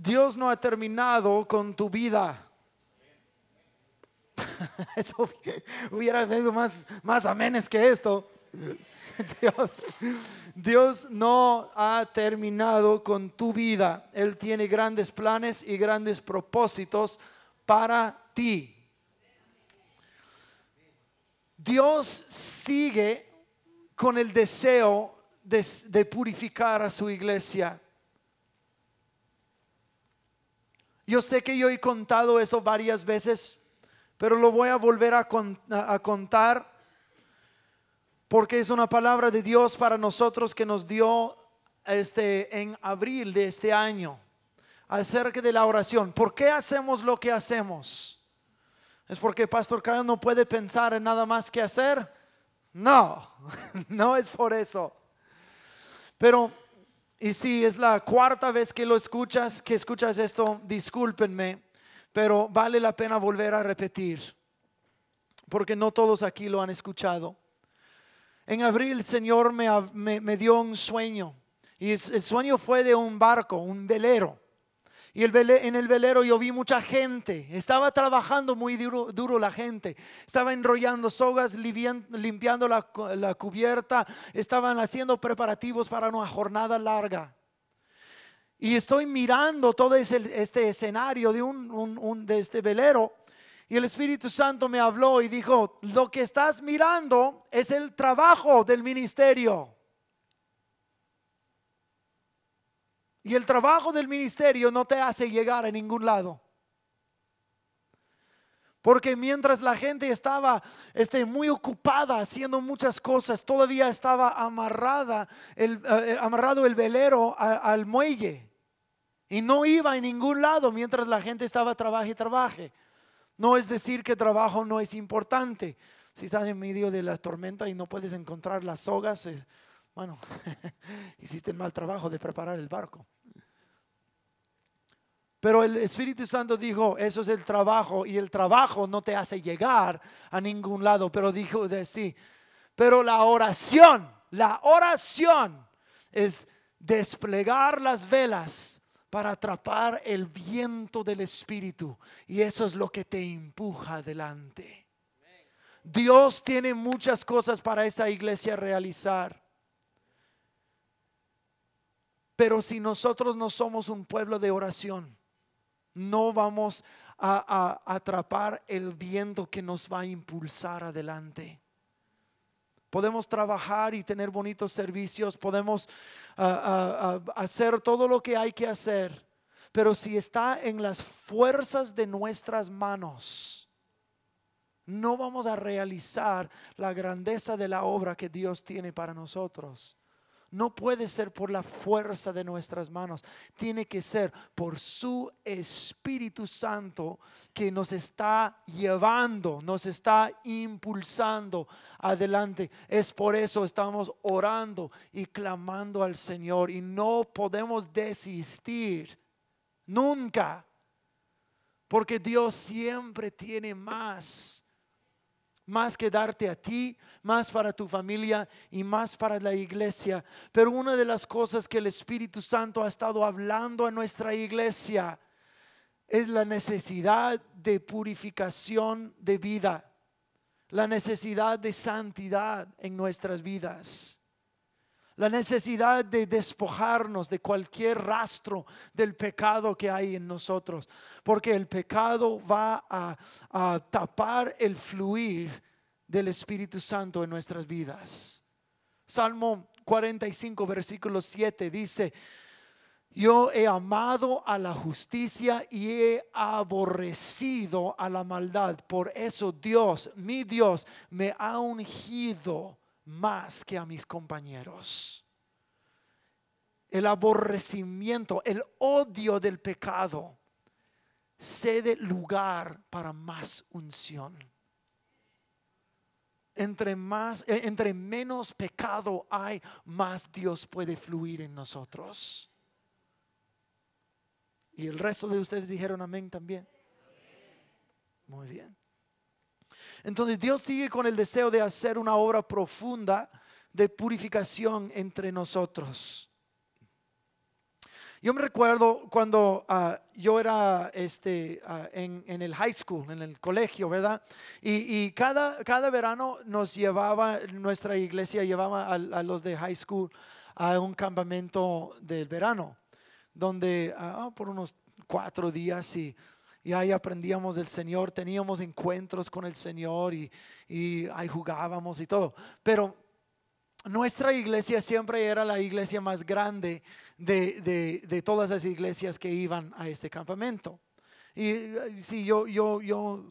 Dios no ha terminado con tu vida. Eso hubiera sido más, más amenes que esto. Dios, Dios no ha terminado con tu vida. Él tiene grandes planes y grandes propósitos para ti. Dios sigue con el deseo de, de purificar a su iglesia. Yo sé que yo he contado eso varias veces, pero lo voy a volver a, contar porque es una palabra de Dios para nosotros que nos dio este, en abril de este año acerca de la oración. ¿Por qué hacemos lo que hacemos? ¿Es porque Pastor Cayo no puede pensar en nada más que hacer? No, no es por eso. Pero y si es la cuarta vez que lo escuchas, que escuchas esto, discúlpenme, pero vale la pena volver a repetir, porque no todos aquí lo han escuchado. En abril el Señor me, me, dio un sueño, y el sueño fue de un barco, un velero. Y en el velero yo vi mucha gente. Estaba trabajando muy duro, la gente. Estaba enrollando sogas, limpiando la, cubierta. Estaban haciendo preparativos para una jornada larga. Y estoy mirando todo este escenario de, un, de este velero. Y el Espíritu Santo me habló y dijo, lo que estás mirando es el trabajo del ministerio. Y el trabajo del ministerio no te hace llegar a ningún lado. Porque mientras la gente estaba este, muy ocupada haciendo muchas cosas, todavía estaba amarrada el, eh, amarrado el velero al muelle. Y no iba a ningún lado mientras la gente estaba trabaje y trabaje. No es decir que trabajo no es importante. Si estás en medio de la tormenta y no puedes encontrar las sogas, eh, bueno, hiciste el mal trabajo de preparar el barco. Pero el Espíritu Santo dijo, eso es el trabajo y el trabajo no te hace llegar a ningún lado, pero dijo de sí. Pero la oración, la oración es desplegar las velas para atrapar el viento del Espíritu y eso es lo que te empuja adelante. Dios tiene muchas cosas para esa iglesia realizar. Pero si nosotros no somos un pueblo de oración, no vamos a, atrapar el viento que nos va a impulsar adelante. Podemos trabajar y tener bonitos servicios, podemos hacer todo lo que hay que hacer, pero si está en las fuerzas de nuestras manos, no vamos a realizar la grandeza de la obra que Dios tiene para nosotros. No puede ser por la fuerza de nuestras manos, tiene que ser por su Espíritu Santo que nos está llevando, nos está impulsando adelante. Es por eso estamos orando y clamando al Señor y no podemos desistir nunca, porque Dios siempre tiene más más que darte a ti, más para tu familia y más para la iglesia. Pero una de las cosas que el Espíritu Santo ha estado hablando a nuestra iglesia es la necesidad de purificación de vida, la necesidad de santidad en nuestras vidas la necesidad de despojarnos de cualquier rastro del pecado que hay en nosotros, porque el pecado va a, tapar el fluir del Espíritu Santo en nuestras vidas. Salmo 45, versículo 7 dice, yo he amado a la justicia y he aborrecido a la maldad. Por eso Dios, mi Dios, me ha ungido más que a mis compañeros. El aborrecimiento, el odio del pecado cede lugar para más unción. Entre, más, eh, entre menos pecado hay, más Dios puede fluir en nosotros. Y el resto de ustedes dijeron amén también. Muy bien. Entonces Dios sigue con el deseo de hacer una obra profunda de purificación entre nosotros. Yo me recuerdo cuando ah, yo era este, ah, en, en, el high school, en el colegio, ¿verdad? Y, y, cada, cada verano nos llevaba, nuestra iglesia llevaba a, los de high school a un campamento del verano, donde ah, por unos cuatro días y, y, ahí aprendíamos del Señor, teníamos encuentros con el Señor y, y ahí jugábamos y todo. Pero nuestra iglesia siempre era la iglesia más grande de, de, de, todas las iglesias que iban a este campamento. Y sí, yo, yo, yo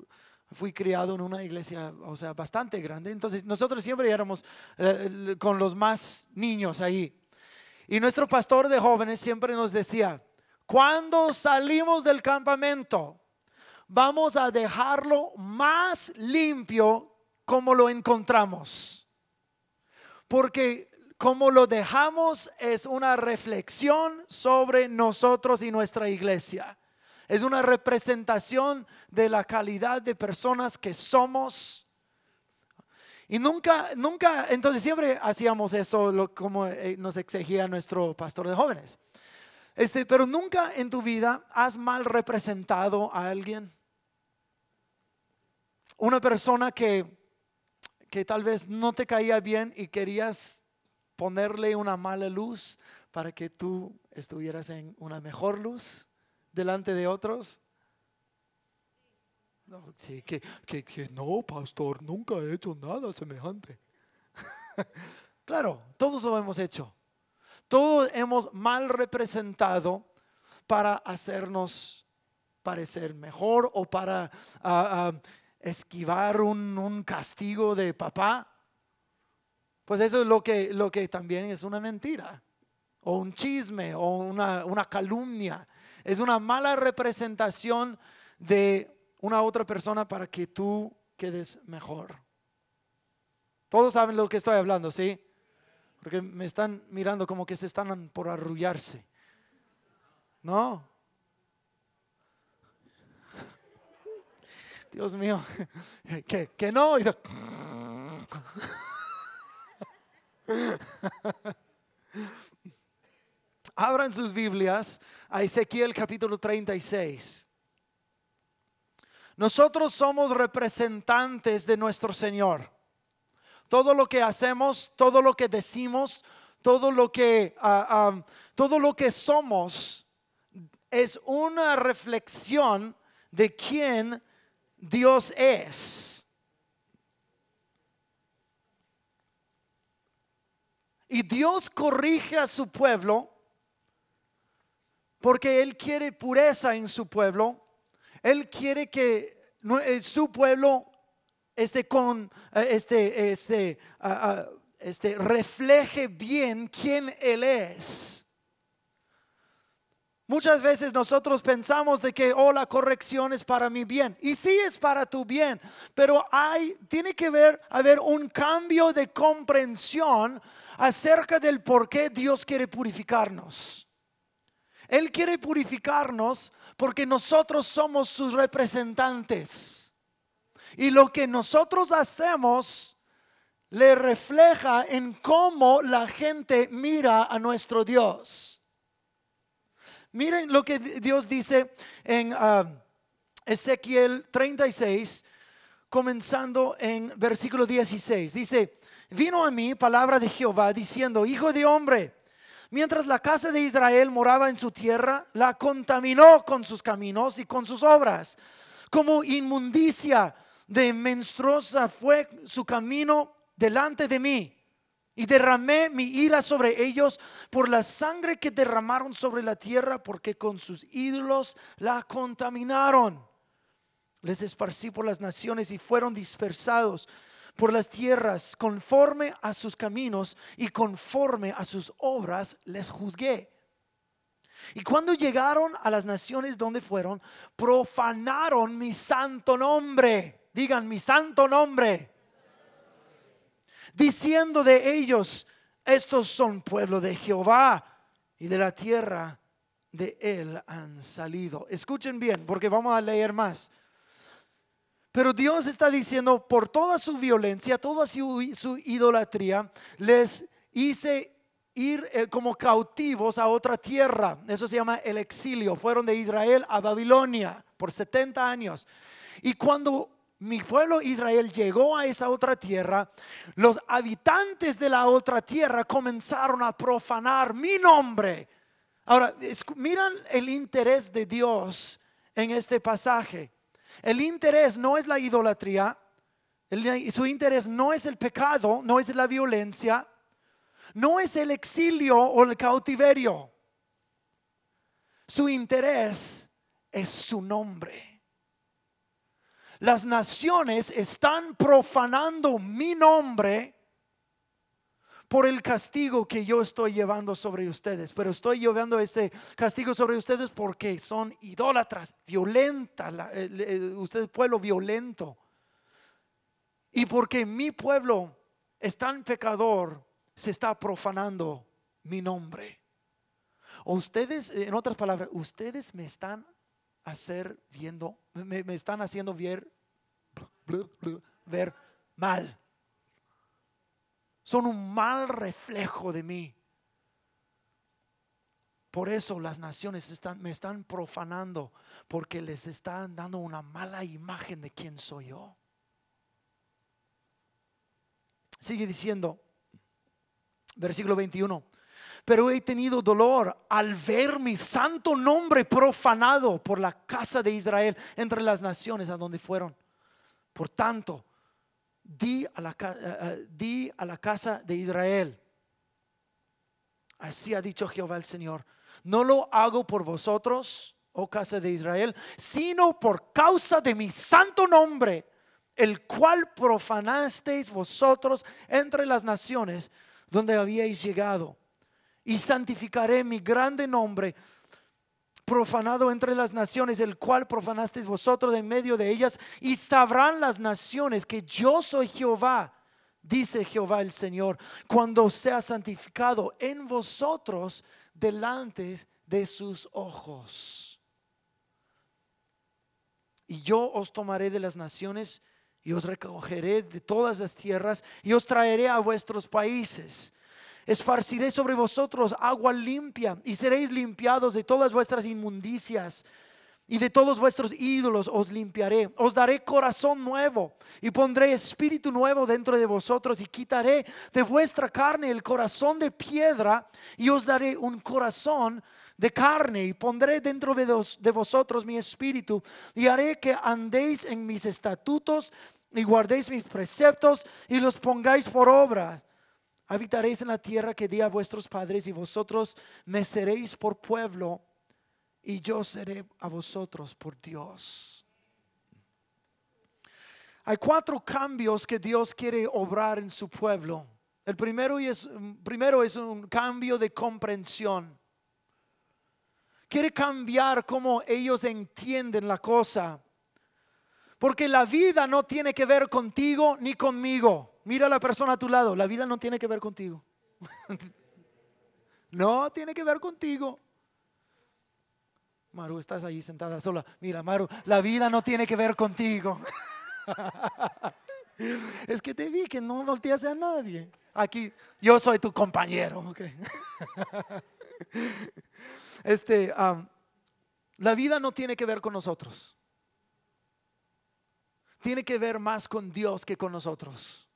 fui criado en una iglesia, o sea, bastante grande. Entonces, nosotros siempre éramos eh, con los más niños ahí. Y nuestro pastor de jóvenes siempre nos decía, cuando salimos del campamento, vamos a dejarlo más limpio como lo encontramos porque como lo dejamos es una reflexión sobre nosotros y nuestra iglesia. Es una representación de la calidad de personas que somos. Y nunca, nunca, entonces siempre hacíamos eso como eh, nos exigía nuestro pastor de jóvenes. Este, pero nunca en tu vida has mal representado a alguien. Una persona que que tal vez no te caía bien y querías ponerle una mala luz para que tú estuvieras en una mejor luz delante de otros? No, sí, que, que, no, pastor, nunca he hecho nada semejante. claro, todos lo hemos hecho. Todos hemos mal representado para hacernos parecer mejor o para uh, esquivar un, castigo de papá, pues eso es lo que, lo que también es una mentira, o un chisme, o una, una calumnia. Es una mala representación de una otra persona para que tú quedes mejor. Todos saben lo que estoy hablando, ¿sí? Porque me están mirando como que se están por arrullarse. No, Dios mío, que, no. Abran sus Biblias a Ezequiel capítulo 36. Nosotros somos representantes de nuestro Señor. Todo lo que hacemos, todo lo que decimos, todo lo que, uh, um, todo lo que somos es una reflexión de quién Dios es. Y Dios corrige a su pueblo porque Él quiere pureza en su pueblo. Él quiere que eh, su pueblo esté con, eh, este, este, ah, ah, este, refleje bien quién Él es. Muchas veces nosotros pensamos de que, oh, la corrección es para mi bien. Y sí es para tu bien, pero hay, tiene que ver, haber un cambio de comprensión acerca del por qué Dios quiere purificarnos. Él quiere purificarnos porque nosotros somos sus representantes. Y lo que nosotros hacemos le refleja en cómo la gente mira a nuestro Dios. Miren lo que Dios dice en ah, Ezequiel 36, comenzando en versículo 16. Dice, vino a mí palabra de Jehová diciendo, hijo de hombre, mientras la casa de Israel moraba en su tierra, la contaminó con sus caminos y con sus obras. Como inmundicia de menstruosa fue su camino delante de mí y derramé mi ira sobre ellos por la sangre que derramaron sobre la tierra, porque con sus ídolos la contaminaron. Les esparcí por las naciones y fueron dispersados por las tierras conforme a sus caminos y conforme a sus obras les juzgué. Y cuando llegaron a las naciones donde fueron, profanaron mi santo nombre. Digan mi santo nombre diciendo de ellos, estos son pueblo de Jehová y de la tierra de él han salido. Escuchen bien, porque vamos a leer más. Pero Dios está diciendo, por toda su violencia, toda su, idolatría, les hice ir eh, como cautivos a otra tierra. Eso se llama el exilio. Fueron de Israel a Babilonia por 70 años. Y cuando mi pueblo Israel llegó a esa otra tierra, los habitantes de la otra tierra comenzaron a profanar mi nombre. Ahora, miran el interés de Dios en este pasaje. El interés no es la idolatría, su interés no es el pecado, no es la violencia, no es el exilio o el cautiverio. Su interés es su nombre. Las naciones están profanando mi nombre por el castigo que yo estoy llevando sobre ustedes. Pero estoy llevando este castigo sobre ustedes porque son idólatras, violenta, ustedes pueblo violento. Y porque mi pueblo es tan pecador, se está profanando mi nombre. Ustedes, en otras palabras, ustedes me están hacer viendo, me, están haciendo ver, ver mal. Son un mal reflejo de mí. Por eso las naciones están, me están profanando, porque les están dando una mala imagen de quién soy yo. Sigue diciendo, versículo 21 pero he tenido dolor al ver mi santo nombre profanado por la casa de Israel entre las naciones a donde fueron. Por tanto, di a la, eh, eh, di a la casa de Israel, así ha dicho Jehová el Señor, no lo hago por vosotros, oh casa de Israel, sino por causa de mi santo nombre, el cual profanasteis vosotros entre las naciones donde habíais llegado y santificaré mi grande nombre profanado entre las naciones, el cual profanasteis vosotros en medio de ellas, y sabrán las naciones que yo soy Jehová, dice Jehová el Señor, cuando sea santificado en vosotros delante de sus ojos. Y yo os tomaré de las naciones y os recogeré de todas las tierras y os traeré a vuestros países esparciré sobre vosotros agua limpia y seréis limpiados de todas vuestras inmundicias y de todos vuestros ídolos os limpiaré. Os daré corazón nuevo y pondré espíritu nuevo dentro de vosotros y quitaré de vuestra carne el corazón de piedra y os daré un corazón de carne y pondré dentro de, vosotros mi espíritu y haré que andéis en mis estatutos y guardéis mis preceptos y los pongáis por obra habitaréis en la tierra que di a vuestros padres y vosotros me seréis por pueblo y yo seré a vosotros por Dios. Hay cuatro cambios que Dios quiere obrar en su pueblo. El primero es, primero es un cambio de comprensión. Quiere cambiar cómo ellos entienden la cosa. Porque la vida no tiene que ver contigo ni conmigo. Mira a la persona a tu lado, la vida no tiene que ver contigo. no tiene que ver contigo. Maru, estás ahí sentada sola. Mira, Maru, la vida no tiene que ver contigo. es que te vi que no volteas a nadie. Aquí, yo soy tu compañero. este, la vida no tiene que ver con nosotros. Tiene que ver más con Dios que con nosotros.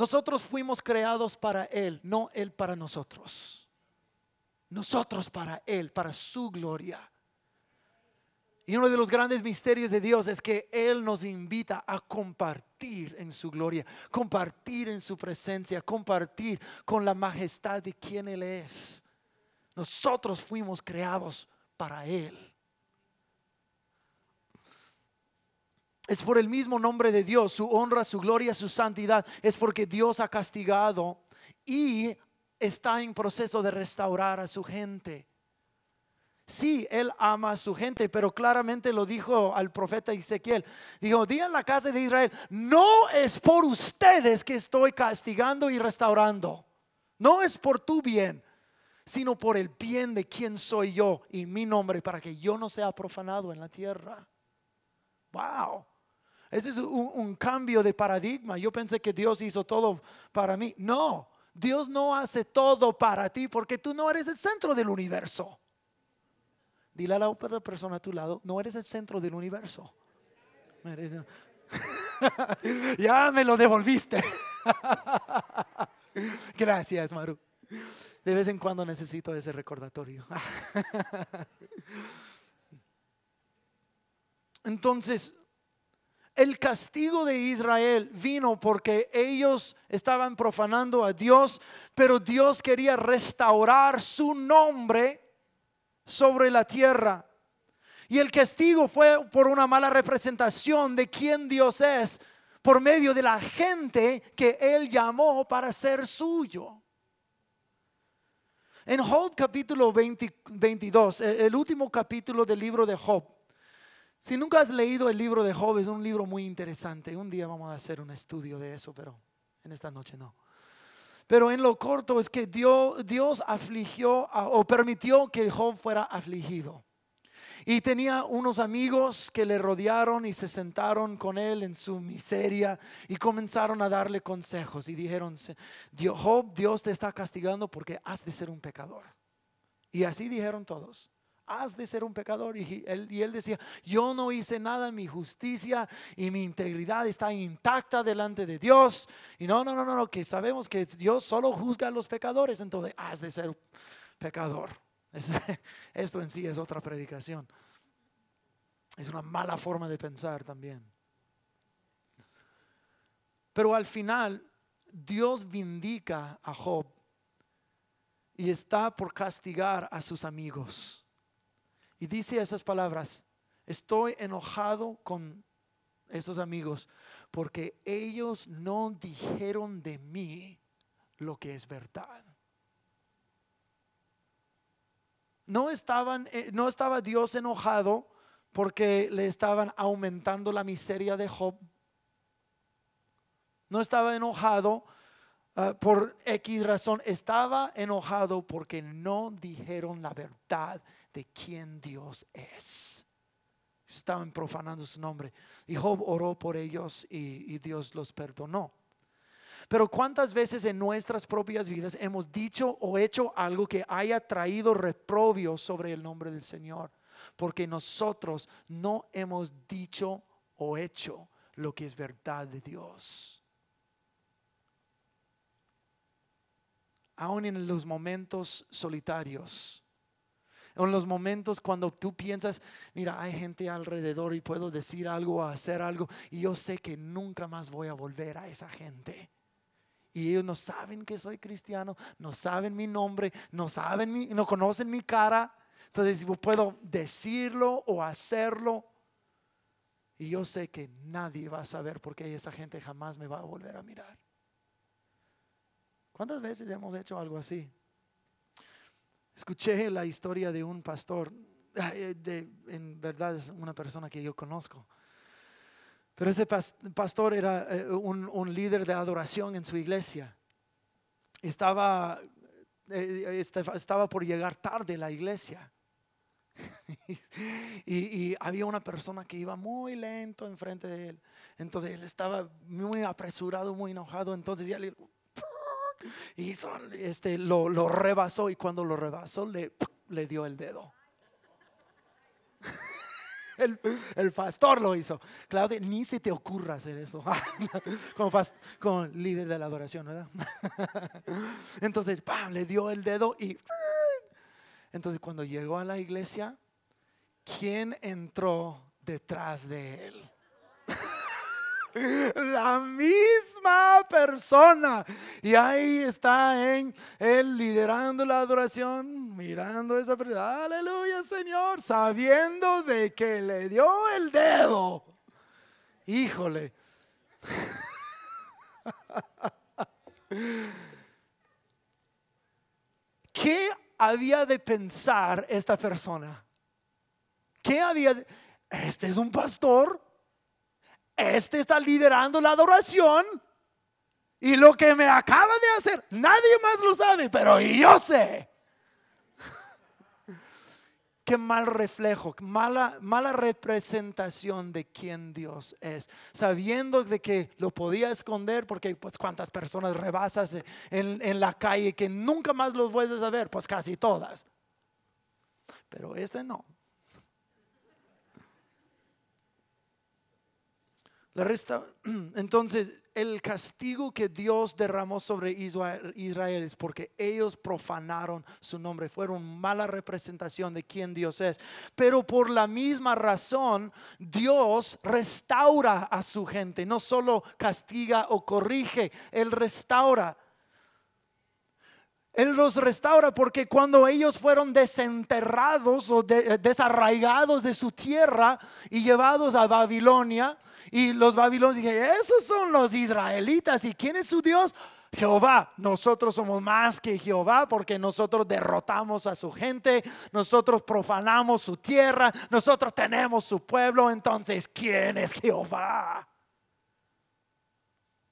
Nosotros fuimos creados para Él, no Él para nosotros. Nosotros para Él, para su gloria. Y uno de los grandes misterios de Dios es que Él nos invita a compartir en su gloria, compartir en su presencia, compartir con la majestad de quien Él es. Nosotros fuimos creados para Él. Es por el mismo nombre de Dios, su honra, su gloria, su santidad. Es porque Dios ha castigado y está en proceso de restaurar a su gente. Sí, Él ama a su gente, pero claramente lo dijo al profeta Ezequiel. Dijo, di en la casa de Israel, no es por ustedes que estoy castigando y restaurando. No es por tu bien, sino por el bien de quien soy yo y mi nombre, para que yo no sea profanado en la tierra. Wow. Ese es un, cambio de paradigma. Yo pensé que Dios hizo todo para mí. No, Dios no hace todo para ti porque tú no eres el centro del universo. Dile a la otra persona a tu lado, no eres el centro del universo. ya me lo devolviste. Gracias, Maru. De vez en cuando necesito ese recordatorio. Entonces, el castigo de Israel vino porque ellos estaban profanando a Dios, pero Dios quería restaurar su nombre sobre la tierra. Y el castigo fue por una mala representación de quién Dios es por medio de la gente que Él llamó para ser suyo. En Job capítulo 22, el último capítulo del libro de Job, si nunca has leído el libro de Job, es un libro muy interesante. Un día vamos a hacer un estudio de eso, pero en esta noche no. Pero en lo corto es que Dios, Dios afligió o permitió que Job fuera afligido. Y tenía unos amigos que le rodearon y se sentaron con él en su miseria y comenzaron a darle consejos y dijeron, Job, Dios te está castigando porque has de ser un pecador. Y así dijeron todos has de ser un pecador. Y él, decía, yo no hice nada, mi justicia y mi integridad está intacta delante de Dios. Y no, no, no, no, que sabemos que Dios solo juzga a los pecadores, entonces has de ser pecador. Esto en sí es otra predicación. Es una mala forma de pensar también. Pero al final, Dios vindica a Job y está por castigar a sus amigos. Y dice esas palabras, estoy enojado con estos amigos porque ellos no dijeron de mí lo que es verdad. No, estaban, eh, no estaba Dios enojado porque le estaban aumentando la miseria de Job. No estaba enojado ah, por X razón. Estaba enojado porque no dijeron la verdad de quién Dios es. Estaban profanando su nombre. Y Job oró por ellos y, y Dios los perdonó. Pero cuántas veces en nuestras propias vidas hemos dicho o hecho algo que haya traído reprobio sobre el nombre del Señor, porque nosotros no hemos dicho o hecho lo que es verdad de Dios. Aún en los momentos solitarios, en los momentos cuando tú piensas, mira, hay gente alrededor y puedo decir algo hacer algo y yo sé que nunca más voy a volver a esa gente. Y ellos no saben que soy cristiano, no saben mi nombre, no saben mi, no conocen mi cara. Entonces yo puedo decirlo o hacerlo. Y yo sé que nadie va a saber porque esa gente jamás me va a volver a mirar. ¿Cuántas veces hemos hecho algo así? Escuché la historia de un pastor, de, en verdad es una persona que yo conozco. Pero este pastor era eh, un, líder de adoración en su iglesia. Estaba, eh, este, estaba por llegar tarde a la iglesia. y, había una persona que iba muy lento enfrente de él. Entonces él estaba muy apresurado, muy enojado. Entonces ya le hizo, este, lo, lo rebasó y cuando lo rebasó le, le dio el dedo. El, pastor lo hizo. Claudia, ni se te ocurra hacer eso. como, como líder de la adoración, ¿verdad? Entonces, le dio el dedo y... Entonces, cuando llegó a la iglesia, ¿quién entró detrás de él? La misma persona. Y ahí está en él liderando la adoración, mirando esa persona. Aleluya, Señor, sabiendo de que le dio el dedo. Híjole. ¿Qué había de pensar esta persona? ¿Qué había de... Este es un pastor este está liderando la adoración. Y lo que me acaba de hacer, nadie más lo sabe, pero yo sé. qué mal reflejo, mala, mala representación de quién Dios es. Sabiendo de que lo podía esconder porque pues cuántas personas rebasas en, la calle que nunca más los vuelves a ver, pues casi todas. Pero este no. Resta, entonces, el castigo que Dios derramó sobre Israel es porque ellos profanaron su nombre, fueron mala representación de quién Dios es. Pero por la misma razón, Dios restaura a su gente, no solo castiga o corrige, Él restaura. Él los restaura porque cuando ellos fueron desenterrados o desarraigados de su tierra y llevados a Babilonia, y los babilonios dijeron, esos son los israelitas. ¿Y quién es su Dios? Jehová, nosotros somos más que Jehová porque nosotros derrotamos a su gente, nosotros profanamos su tierra, nosotros tenemos su pueblo, entonces, ¿quién es Jehová?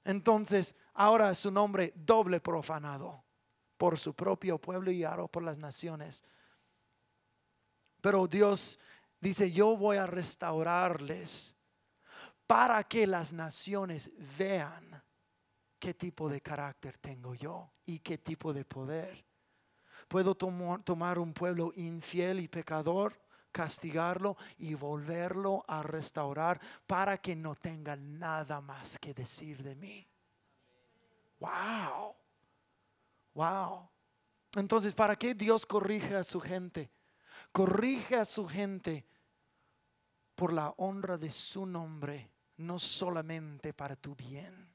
Entonces, ahora su nombre doble profanado por su propio pueblo y ahora por las naciones. Pero Dios dice, yo voy a restaurarles para que las naciones vean qué tipo de carácter tengo yo y qué tipo de poder. Puedo tomar un pueblo infiel y pecador, castigarlo y volverlo a restaurar para que no tenga nada más que decir de mí. Wow. Wow. Entonces, ¿para qué Dios corrige a su gente? Corrige a su gente por la honra de su nombre no solamente para tu bien.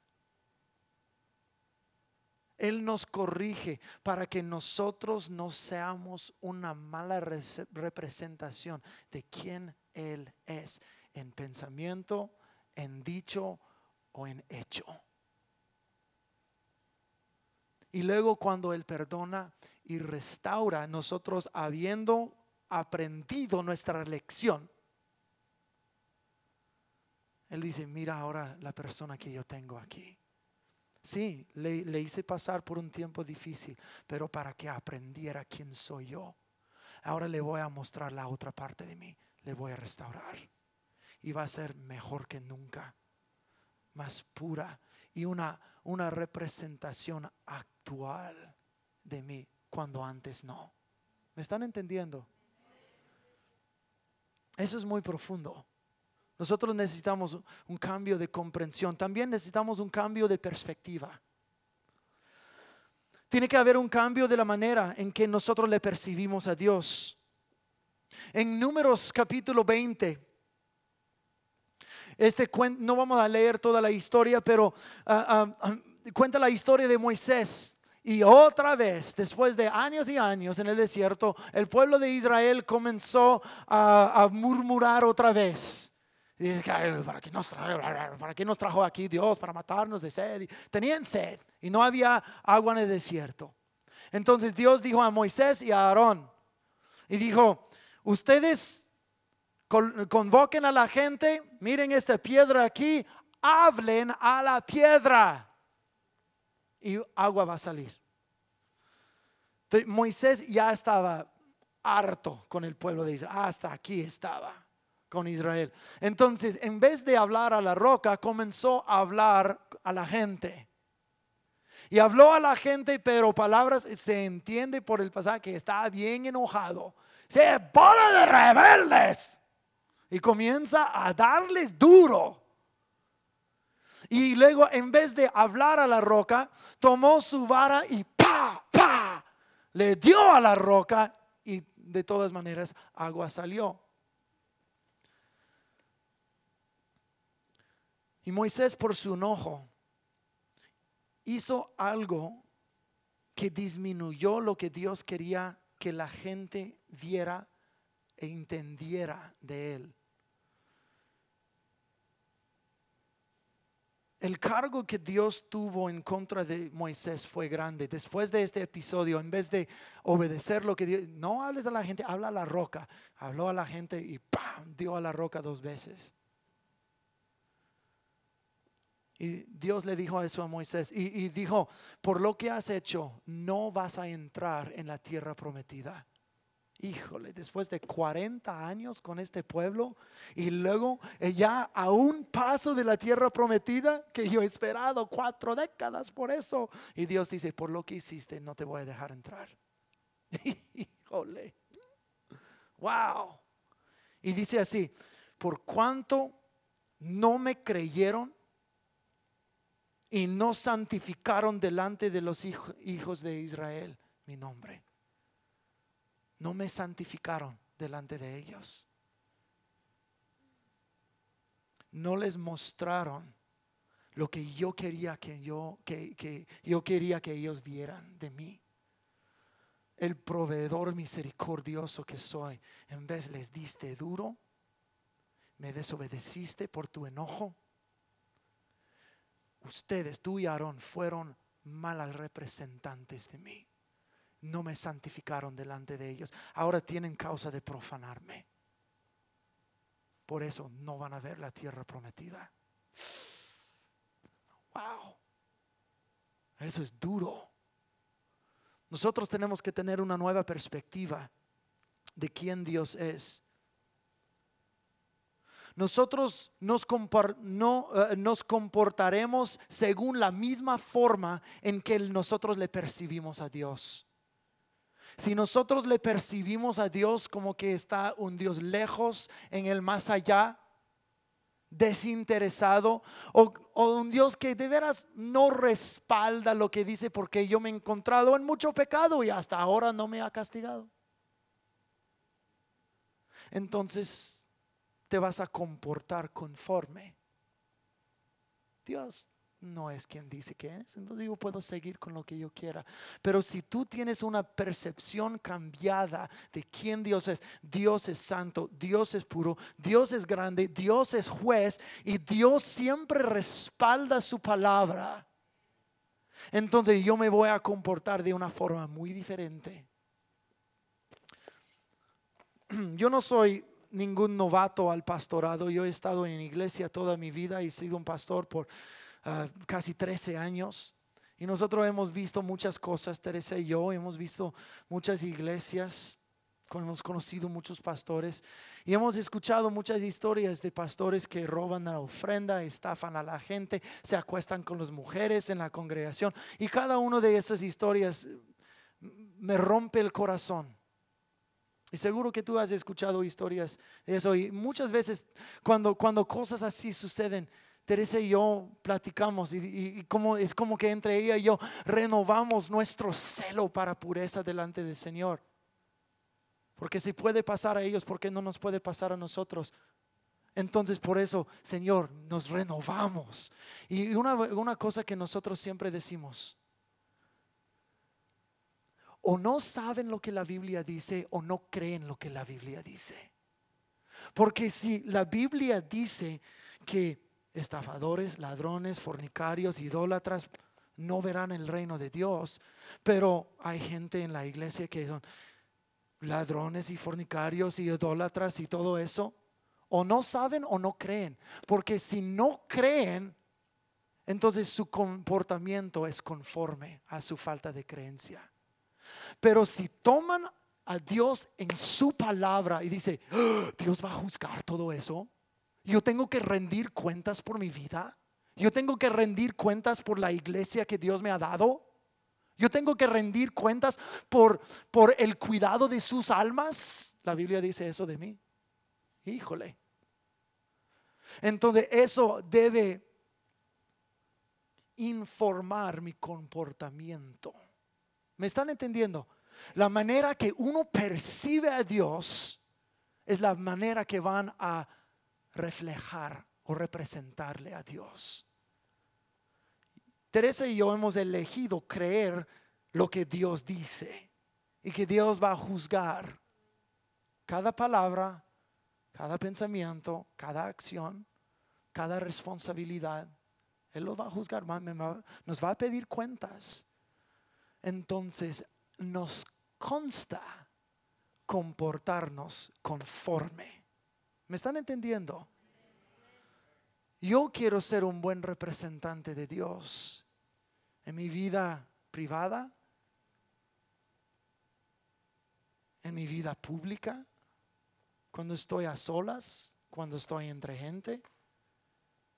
Él nos corrige para que nosotros no seamos una mala representación de quién Él es en pensamiento, en dicho o en hecho. Y luego cuando Él perdona y restaura, nosotros habiendo aprendido nuestra lección, él dice, mira ahora la persona que yo tengo aquí. Sí, le, hice pasar por un tiempo difícil, pero para que aprendiera quién soy yo. Ahora le voy a mostrar la otra parte de mí, le voy a restaurar. Y va a ser mejor que nunca, más pura y una, una representación actual de mí cuando antes no. ¿Me están entendiendo? Eso es muy profundo. Nosotros necesitamos un cambio de comprensión. También necesitamos un cambio de perspectiva. Tiene que haber un cambio de la manera en que nosotros le percibimos a Dios. En Números capítulo 20, este no vamos a leer toda la historia, pero ah, ah, ah, cuenta la historia de Moisés. Y otra vez, después de años y años en el desierto, el pueblo de Israel comenzó a murmurar otra vez. Y dice, ¿para qué, nos trajo, ¿para qué nos trajo aquí Dios? Para matarnos de sed. tenían sed y no había agua en el desierto. Entonces Dios dijo a Moisés y a Aarón, y dijo, ustedes convoquen a la gente, miren esta piedra aquí, hablen a la piedra y agua va a salir. Moisés ya estaba harto con el pueblo de Israel, hasta aquí estaba con Israel. Entonces, en vez de hablar a la roca, comenzó a hablar a la gente. Y habló a la gente, pero palabras se entiende por el pasaje que está bien enojado. Se pone de rebeldes y comienza a darles duro. Y luego, en vez de hablar a la roca, tomó su vara y pa, pa, le dio a la roca y de todas maneras agua salió. Y Moisés por su enojo hizo algo que disminuyó lo que Dios quería que la gente viera e entendiera de él. El cargo que Dios tuvo en contra de Moisés fue grande. Después de este episodio, en vez de obedecer lo que Dios, no hables a la gente, habla a la roca. Habló a la gente y ¡pam! dio a la roca dos veces. Y Dios le dijo eso a Moisés y, dijo, por lo que has hecho, no vas a entrar en la tierra prometida. Híjole, después de 40 años con este pueblo y luego eh, ya a un paso de la tierra prometida que yo he esperado cuatro décadas por eso. Y Dios dice, por lo que hiciste, no te voy a dejar entrar. híjole, wow. Y dice así, por cuanto no me creyeron y no santificaron delante de los hijos de Israel mi nombre no me santificaron delante de ellos. No les mostraron lo que yo quería que yo, que, yo quería que ellos vieran de mí. El proveedor misericordioso que soy, en vez les diste duro, me desobedeciste por tu enojo. Ustedes, tú y Aarón, fueron malas representantes de mí no me santificaron delante de ellos. Ahora tienen causa de profanarme. Por eso no van a ver la tierra prometida. Wow. Eso es duro. Nosotros tenemos que tener una nueva perspectiva de quién Dios es. Nosotros nos, no, eh, nos comportaremos según la misma forma en que nosotros le percibimos a Dios. Si nosotros le percibimos a Dios como que está un Dios lejos en el más allá, desinteresado, o, un Dios que de veras no respalda lo que dice porque yo me he encontrado en mucho pecado y hasta ahora no me ha castigado. Entonces te vas a comportar conforme. Dios no es quien dice que es. Entonces yo puedo seguir con lo que yo quiera. Pero si tú tienes una percepción cambiada de quién Dios es, Dios es santo, Dios es puro, Dios es grande, Dios es juez y Dios siempre respalda su palabra. Entonces yo me voy a comportar de una forma muy diferente. Yo no soy ningún novato al pastorado. Yo he estado en iglesia toda mi vida y he sido un pastor por Ah, casi 13 años. Y nosotros hemos visto muchas cosas, Teresa y yo, hemos visto muchas iglesias, hemos conocido muchos pastores y hemos escuchado muchas historias de pastores que roban la ofrenda, estafan a la gente, se acuestan con las mujeres en la congregación. Y cada una de esas historias me rompe el corazón. Y seguro que tú has escuchado historias de eso. Y muchas veces cuando, cuando cosas así suceden, Teresa y yo platicamos y, como, es como que entre ella y yo renovamos nuestro celo para pureza delante del Señor. Porque si puede pasar a ellos, ¿por qué no nos puede pasar a nosotros? Entonces por eso, Señor, nos renovamos. Y una, una cosa que nosotros siempre decimos, o no saben lo que la Biblia dice o no creen lo que la Biblia dice. Porque si la Biblia dice que estafadores, ladrones, fornicarios, idólatras, no verán el reino de Dios. Pero hay gente en la iglesia que son ladrones y fornicarios y idólatras y todo eso. O no saben o no creen. Porque si no creen, entonces su comportamiento es conforme a su falta de creencia. Pero si toman a Dios en su palabra y dice, ¡Ah! Dios va a juzgar todo eso, yo tengo que rendir cuentas por mi vida. Yo tengo que rendir cuentas por la iglesia que Dios me ha dado. Yo tengo que rendir cuentas por, por el cuidado de sus almas. La Biblia dice eso de mí. Híjole. Entonces eso debe informar mi comportamiento. ¿Me están entendiendo? La manera que uno percibe a Dios es la manera que van a reflejar o representarle a Dios. Teresa y yo hemos elegido creer lo que Dios dice y que Dios va a juzgar cada palabra, cada pensamiento, cada acción, cada responsabilidad. Él lo va a juzgar, nos va a pedir cuentas. Entonces nos consta comportarnos conforme ¿Me están entendiendo? Yo quiero ser un buen representante de Dios en mi vida privada, en mi vida pública, cuando estoy a solas, cuando estoy entre gente.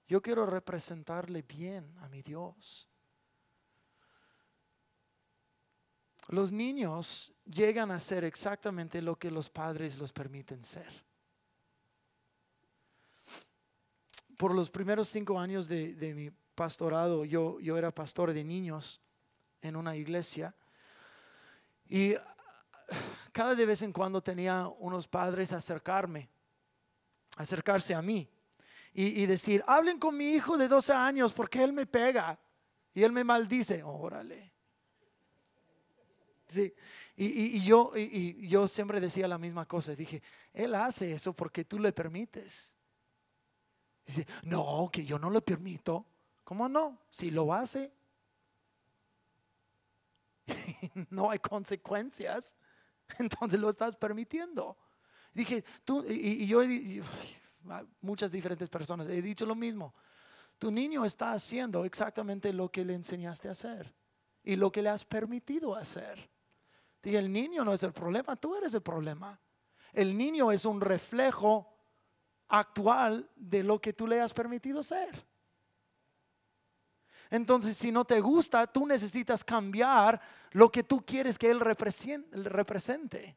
Yo quiero representarle bien a mi Dios. Los niños llegan a ser exactamente lo que los padres los permiten ser. Por los primeros cinco años de, mi pastorado, yo, yo era pastor de niños en una iglesia y cada de vez en cuando tenía unos padres acercarme, acercarse a mí y, y, decir, hablen con mi hijo de 12 años porque él me pega y él me maldice. Órale. Sí. Y, y, yo, y, yo siempre decía la misma cosa. Dije, él hace eso porque tú le permites. Dice, no, que yo no lo permito. ¿Cómo no? Si lo hace, no hay consecuencias, entonces lo estás permitiendo. Dije, tú, y, yo, muchas diferentes personas, he dicho lo mismo. Tu niño está haciendo exactamente lo que le enseñaste a hacer y lo que le has permitido hacer. Dije, el niño no es el problema, tú eres el problema. El niño es un reflejo actual de lo que tú le has permitido ser. Entonces, si no te gusta, tú necesitas cambiar lo que tú quieres que él represente.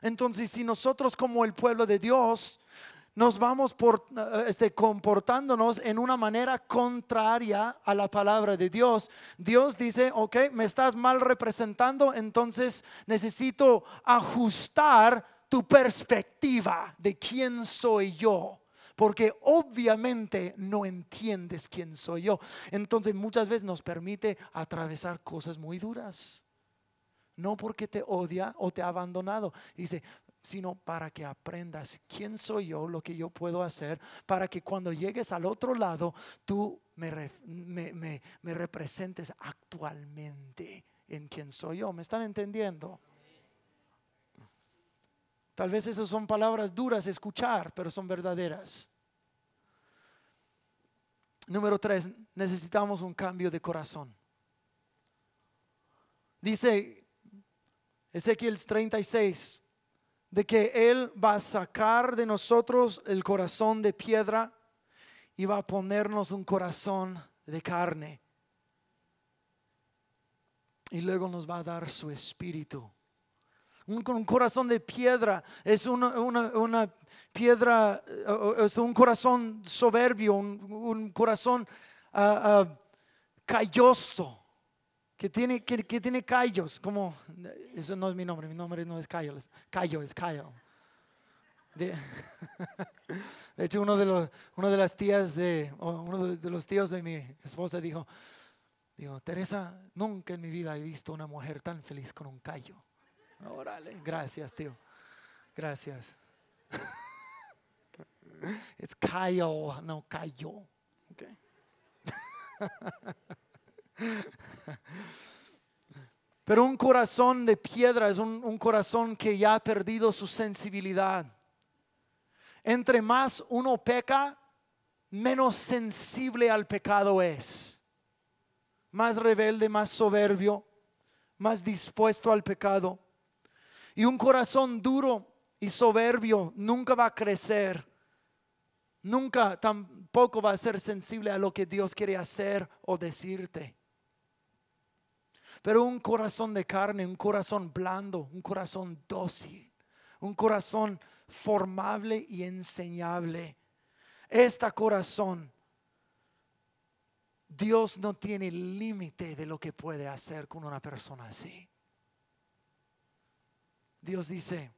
Entonces, si nosotros como el pueblo de Dios nos vamos por, eh, este, comportándonos en una manera contraria a la palabra de Dios. Dios dice, ok, me estás mal representando, entonces necesito ajustar tu perspectiva de quién soy yo. Porque obviamente no entiendes quién soy yo. Entonces muchas veces nos permite atravesar cosas muy duras. No porque te odia o te ha abandonado. Dice, sino para que aprendas quién soy yo, lo que yo puedo hacer, para que cuando llegues al otro lado, tú me, me, representes actualmente en quién soy yo. ¿Me están entendiendo? Tal vez esas son palabras duras escuchar, pero son verdaderas. Número tres, necesitamos un cambio de corazón. Dice Ezequiel 36, de que Él va a sacar de nosotros el corazón de piedra y va a ponernos un corazón de carne. Y luego nos va a dar su espíritu. Un, corazón de piedra es una, piedra, eh, es un corazón soberbio, un, corazón uh, calloso que tiene, que, tiene callos, como, eso no es mi nombre, mi nombre no es Cayo, es Cayo, es Cayo. De, hecho, uno de, los, una de las tías de, uno de los tíos de mi esposa dijo, digo, Teresa, nunca en mi vida he visto una mujer tan feliz con un callo. Órale, gracias, tío. Gracias. Es callo, no callo. Okay. Pero un corazón de piedra es un, corazón que ya ha perdido su sensibilidad. Entre más uno peca, menos sensible al pecado es. Más rebelde, más soberbio, más dispuesto al pecado. Y un corazón duro y soberbio nunca va a crecer. Nunca tampoco va a ser sensible a lo que Dios quiere hacer o decirte. Pero un corazón de carne, un corazón blando, un corazón dócil, un corazón formable y enseñable. Este corazón, Dios no tiene límite de lo que puede hacer con una persona así. Dios dice,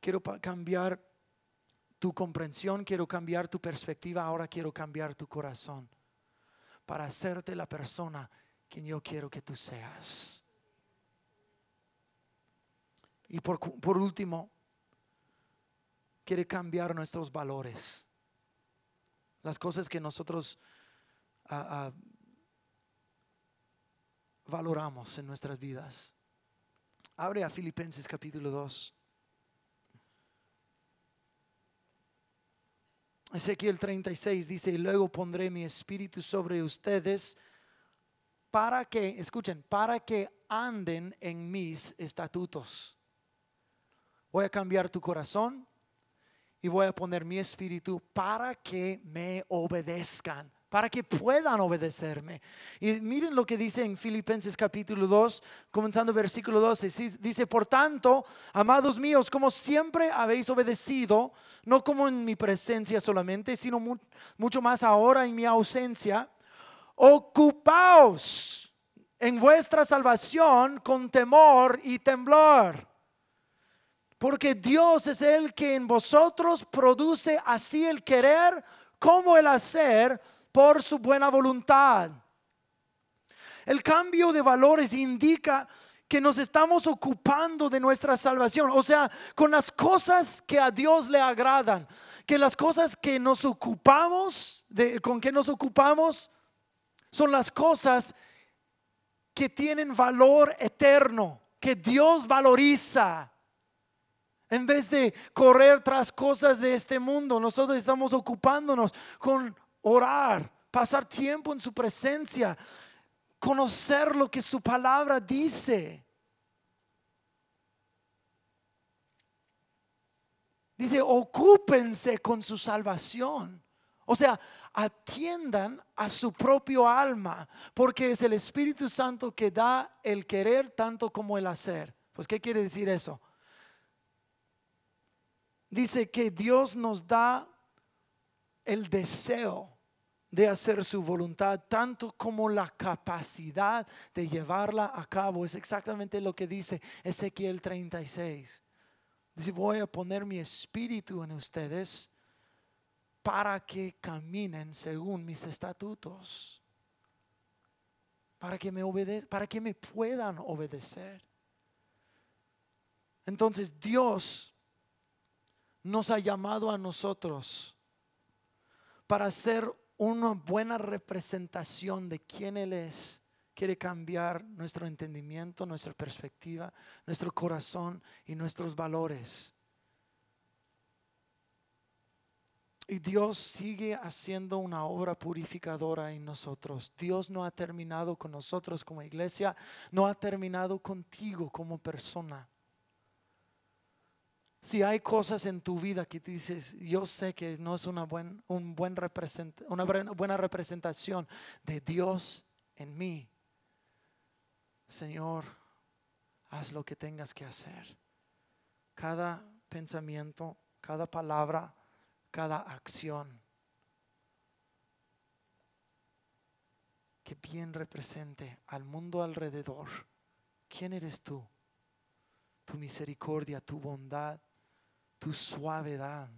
quiero cambiar tu comprensión, quiero cambiar tu perspectiva, ahora quiero cambiar tu corazón para hacerte la persona quien yo quiero que tú seas. Y por, por último, quiere cambiar nuestros valores. Las cosas que nosotros ah, ah, valoramos en nuestras vidas. Abre a Filipenses capítulo 2. Ezequiel 36 dice, y luego pondré mi espíritu sobre ustedes para que, escuchen, para que anden en mis estatutos. Voy a cambiar tu corazón y voy a poner mi espíritu para que me obedezcan, para que puedan obedecerme. Y miren lo que dice en Filipenses capítulo 2, comenzando versículo 12. Dice, por tanto, amados míos, como siempre habéis obedecido, no como en mi presencia solamente, sino mucho más ahora en mi ausencia, ocupaos en vuestra salvación con temor y temblor. Porque Dios es el que en vosotros produce así el querer como el hacer por su buena voluntad. El cambio de valores indica que nos estamos ocupando de nuestra salvación, o sea, con las cosas que a Dios le agradan, que las cosas que nos ocupamos, con que nos ocupamos, son las cosas que tienen valor eterno, que Dios valoriza. En vez de correr tras cosas de este mundo, nosotros estamos ocupándonos con orar, pasar tiempo en su presencia, conocer lo que su palabra dice. Dice, ocúpense con su salvación. O sea, atiendan a su propio alma, porque es el Espíritu Santo que da el querer tanto como el hacer. Pues, ¿qué quiere decir eso? dice que Dios nos da el deseo de hacer su voluntad, tanto como la capacidad de llevarla a cabo. Es exactamente lo que dice Ezequiel 36. Dice, voy a poner mi espíritu en ustedes para que caminen según mis estatutos, para que me obedezcan, para que me puedan obedecer. Entonces Dios nos ha llamado a nosotros para ser una buena representación de quién Él es. Quiere cambiar nuestro entendimiento, nuestra perspectiva, nuestro corazón y nuestros valores. Y Dios sigue haciendo una obra purificadora en nosotros. Dios no ha terminado con nosotros como iglesia, no ha terminado contigo como persona. Si hay cosas en tu vida que dices, yo sé que no es una, buen, un buen una buena representación de Dios en mí, Señor, haz lo que tengas que hacer. Cada pensamiento, cada palabra, cada acción. Que bien represente al mundo alrededor. ¿Quién eres tú? Tu misericordia, tu bondad, tu suavidad,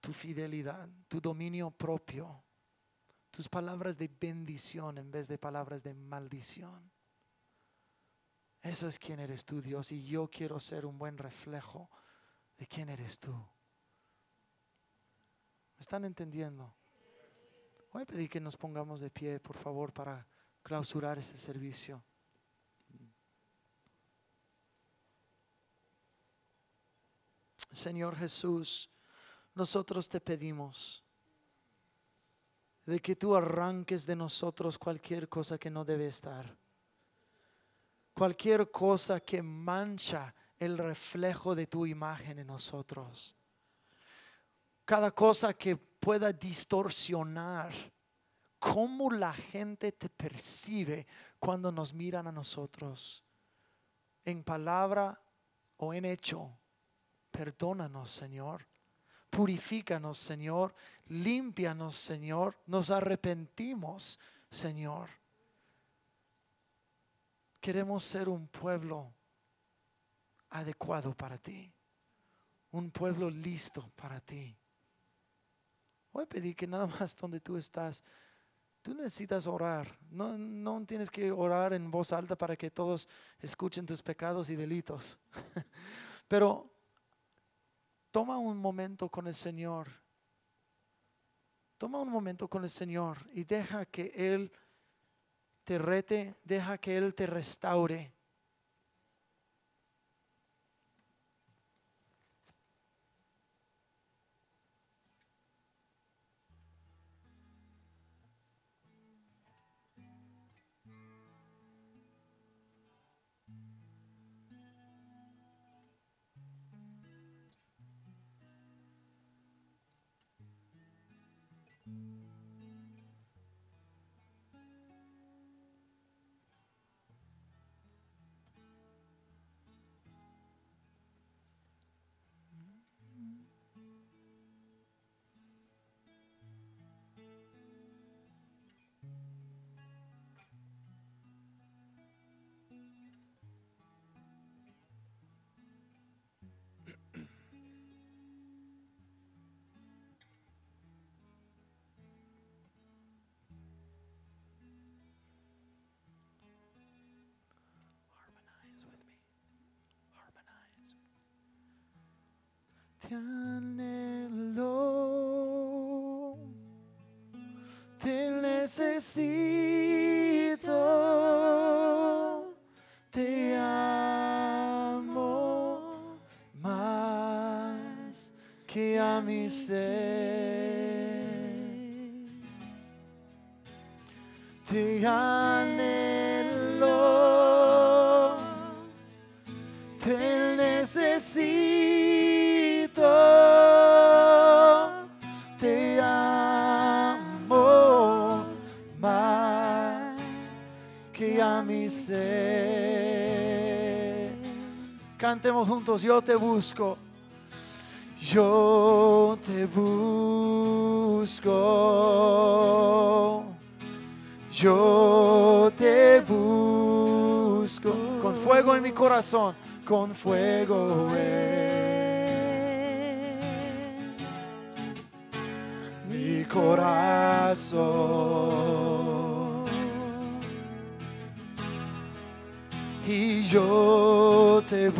tu fidelidad, tu dominio propio, tus palabras de bendición en vez de palabras de maldición. Eso es quién eres tú, Dios, y yo quiero ser un buen reflejo de quién eres tú. ¿Me están entendiendo? Voy a pedir que nos pongamos de pie, por favor, para clausurar ese servicio. Señor Jesús, nosotros te pedimos de que tú arranques de nosotros cualquier cosa que no debe estar, cualquier cosa que mancha el reflejo de tu imagen en nosotros, cada cosa que pueda distorsionar cómo la gente te percibe cuando nos miran a nosotros, en palabra o en hecho Perdónanos, Señor. Purifícanos, Señor. Límpianos, Señor. Nos arrepentimos, Señor. Queremos ser un pueblo adecuado para ti. Un pueblo listo para ti. Voy a pedir que nada más donde tú estás, tú necesitas orar. No, no tienes que orar en voz alta para que todos escuchen tus pecados y delitos. Pero Toma un momento con el Señor. Toma un momento con el Señor y deja que Él te rete, deja que Él te restaure. Te anhelo, te necesito, te amo más que a mi ser. Te anhelo, Cantemos juntos, yo te busco. Yo te busco. Yo te busco con fuego en mi corazón, con fuego en mi corazón. Y yo te.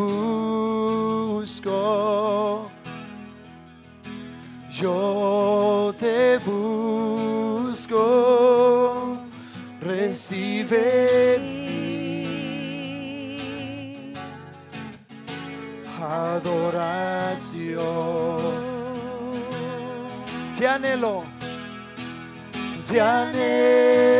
Recibe mi adoración. Te anhelo, te anhelo,